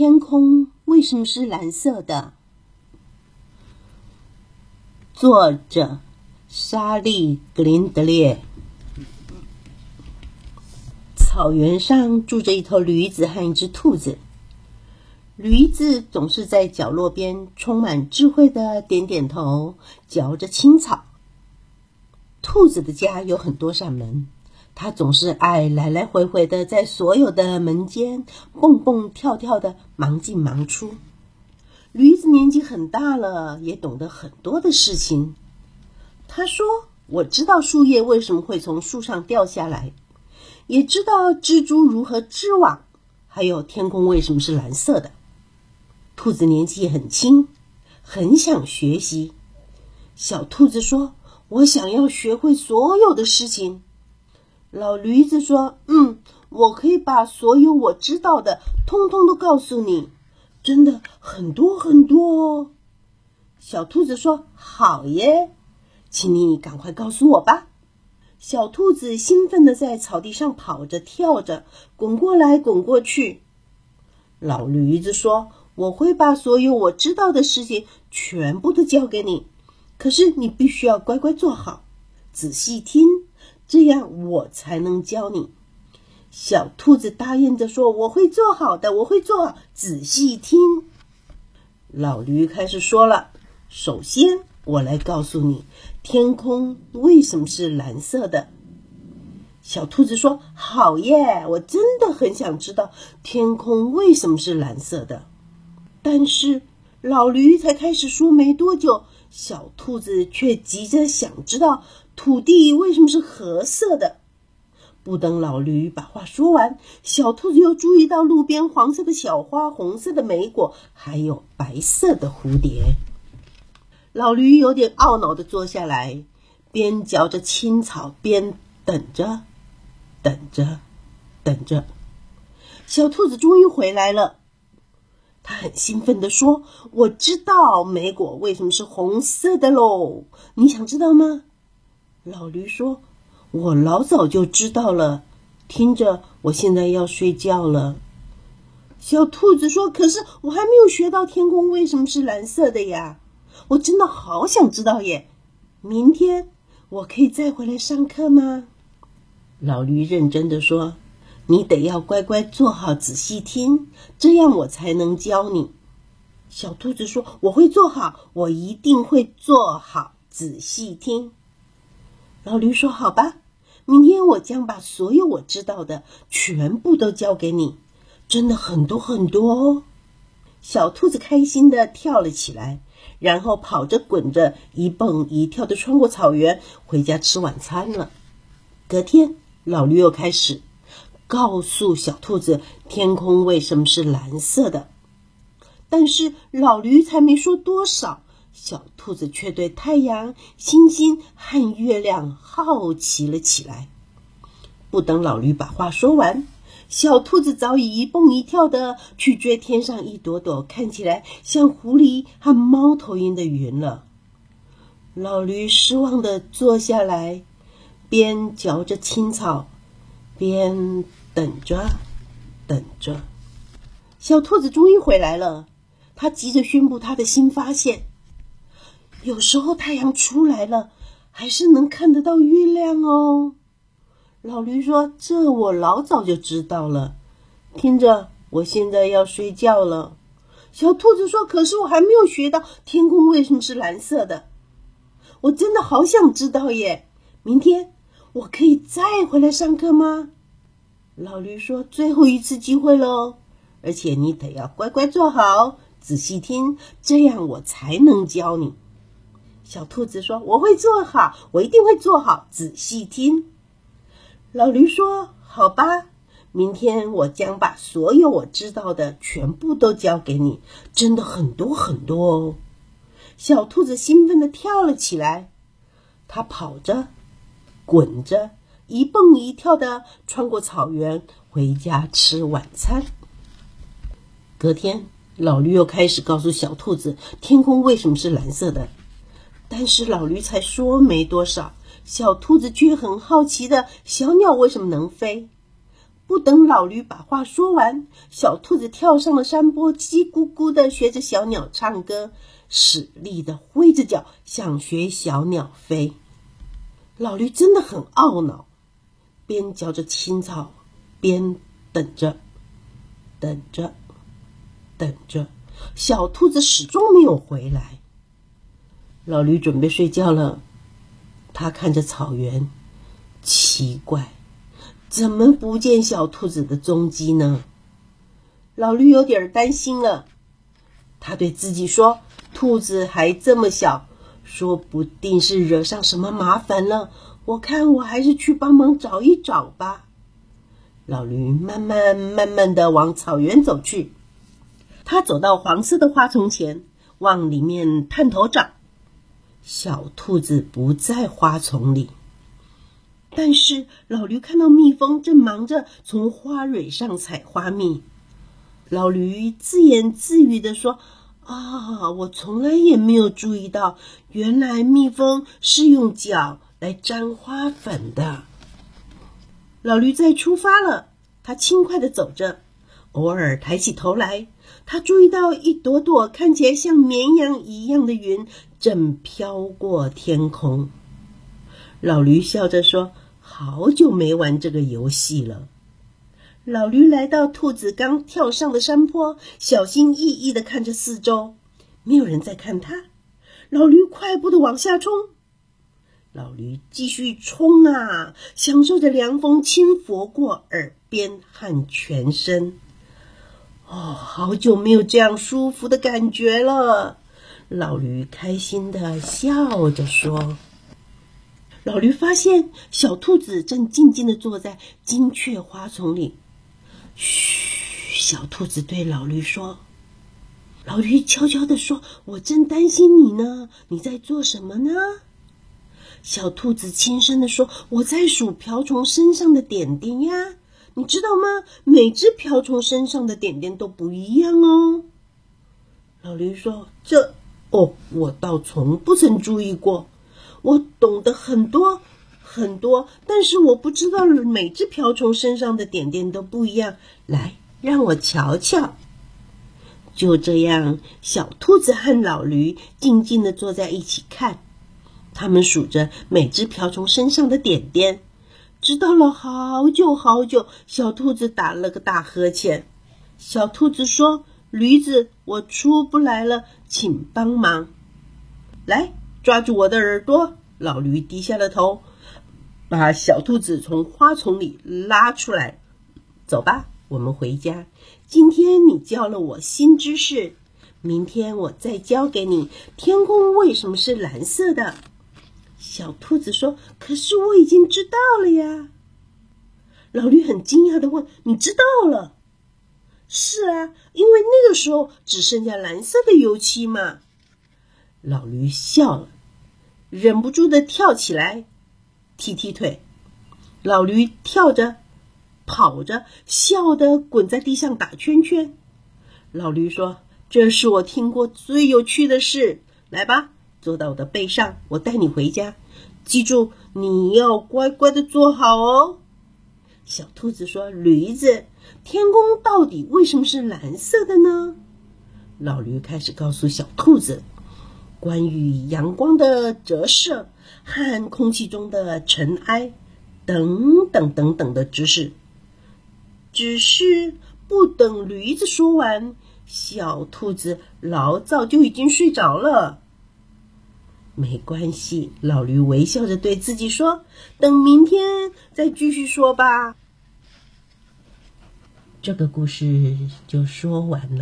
天空为什么是蓝色的？作者莎莉·格林德列。草原上住着一头驴子和一只兔子。驴子总是在角落边充满智慧的点点头，嚼着青草。兔子的家有很多扇门，它总是爱来来回回的在所有的门间蹦蹦跳跳的忙进忙出。驴子年纪很大了，也懂得很多的事情。他说：“我知道树叶为什么会从树上掉下来。”也知道蜘蛛如何织网，还有天空为什么是蓝色的。兔子年纪很轻，很想学习。小兔子说：“我想要学会所有的事情。”老驴子说：“嗯，我可以把所有我知道的通通都告诉你，真的很多很多哦。”小兔子说：“好耶，请你赶快告诉我吧。”小兔子兴奋地在草地上跑着、跳着，滚过来、滚过去。老驴子说：“我会把所有我知道的事情全部都交给你，可是你必须要乖乖坐好，仔细听，这样我才能教你。”小兔子答应着说：“我会做好的，我会做，仔细听。”老驴开始说了：“首先，我来告诉你。”天空为什么是蓝色的？小兔子说：“好耶，我真的很想知道天空为什么是蓝色的。”但是老驴才开始说没多久，小兔子却急着想知道土地为什么是褐色的。不等老驴把话说完，小兔子又注意到路边黄色的小花、红色的莓果，还有白色的蝴蝶。老驴有点懊恼的坐下来，边嚼着青草边等着，等着，等着。小兔子终于回来了，它很兴奋的说：“我知道莓果为什么是红色的喽！你想知道吗？”老驴说：“我老早就知道了。听着，我现在要睡觉了。”小兔子说：“可是我还没有学到天空为什么是蓝色的呀。”我真的好想知道耶！明天我可以再回来上课吗？老驴认真的说：“你得要乖乖坐好，仔细听，这样我才能教你。”小兔子说：“我会做好，我一定会做好，仔细听。”老驴说：“好吧，明天我将把所有我知道的全部都教给你，真的很多很多哦。”小兔子开心的跳了起来。然后跑着滚着，一蹦一跳的穿过草原，回家吃晚餐了。隔天，老驴又开始告诉小兔子天空为什么是蓝色的。但是老驴才没说多少，小兔子却对太阳、星星和月亮好奇了起来。不等老驴把话说完。小兔子早已一蹦一跳的去追天上一朵朵看起来像狐狸和猫头鹰的云了。老驴失望的坐下来，边嚼着青草，边等着，等着。小兔子终于回来了，它急着宣布它的新发现：有时候太阳出来了，还是能看得到月亮哦。老驴说：“这我老早就知道了。听着，我现在要睡觉了。”小兔子说：“可是我还没有学到天空为什么是蓝色的。我真的好想知道耶！明天我可以再回来上课吗？”老驴说：“最后一次机会喽，而且你得要乖乖坐好，仔细听，这样我才能教你。”小兔子说：“我会做好，我一定会做好，仔细听。”老驴说：“好吧，明天我将把所有我知道的全部都教给你，真的很多很多哦。”小兔子兴奋地跳了起来，它跑着、滚着，一蹦一跳地穿过草原，回家吃晚餐。隔天，老驴又开始告诉小兔子天空为什么是蓝色的，但是老驴才说没多少。小兔子却很好奇的：小鸟为什么能飞？不等老驴把话说完，小兔子跳上了山坡，叽咕咕的学着小鸟唱歌，使力的挥着脚，想学小鸟飞。老驴真的很懊恼，边嚼着青草，边等着，等着，等着，小兔子始终没有回来。老驴准备睡觉了，他看着草原，奇怪。怎么不见小兔子的踪迹呢？老驴有点担心了。他对自己说：“兔子还这么小，说不定是惹上什么麻烦了。我看我还是去帮忙找一找吧。”老驴慢慢慢慢的往草原走去。他走到黄色的花丛前，往里面探头找。小兔子不在花丛里。但是老驴看到蜜蜂正忙着从花蕊上采花蜜，老驴自言自语的说：“啊，我从来也没有注意到，原来蜜蜂是用脚来沾花粉的。”老驴再出发了，他轻快的走着，偶尔抬起头来，他注意到一朵朵看起来像绵羊一样的云正飘过天空。老驴笑着说。好久没玩这个游戏了。老驴来到兔子刚跳上的山坡，小心翼翼的看着四周，没有人在看他。老驴快步的往下冲。老驴继续冲啊，享受着凉风轻拂过耳边和全身。哦，好久没有这样舒服的感觉了。老驴开心的笑着说。老驴发现小兔子正静静的坐在金雀花丛里。嘘，小兔子对老驴说：“老驴悄悄的说，我正担心你呢。你在做什么呢？”小兔子轻声的说：“我在数瓢虫身上的点点呀。你知道吗？每只瓢虫身上的点点都不一样哦。”老驴说：“这……哦，我倒从不曾注意过。”我懂得很多很多，但是我不知道每只瓢虫身上的点点都不一样。来，让我瞧瞧。就这样，小兔子和老驴静静的坐在一起看，他们数着每只瓢虫身上的点点，直到了好久好久。小兔子打了个大呵欠。小兔子说：“驴子，我出不来了，请帮忙。”来。抓住我的耳朵！老驴低下了头，把小兔子从花丛里拉出来。走吧，我们回家。今天你教了我新知识，明天我再教给你天空为什么是蓝色的。小兔子说：“可是我已经知道了呀。”老驴很惊讶的问：“你知道了？”“是啊，因为那个时候只剩下蓝色的油漆嘛。”老驴笑了，忍不住的跳起来，踢踢腿。老驴跳着，跑着，笑得滚在地上打圈圈。老驴说：“这是我听过最有趣的事。来吧，坐到我的背上，我带你回家。记住，你要乖乖的坐好哦。”小兔子说：“驴子，天空到底为什么是蓝色的呢？”老驴开始告诉小兔子。关于阳光的折射和空气中的尘埃等等等等的知识，只是不等驴子说完，小兔子老早就已经睡着了。没关系，老驴微笑着对自己说：“等明天再继续说吧。”这个故事就说完了。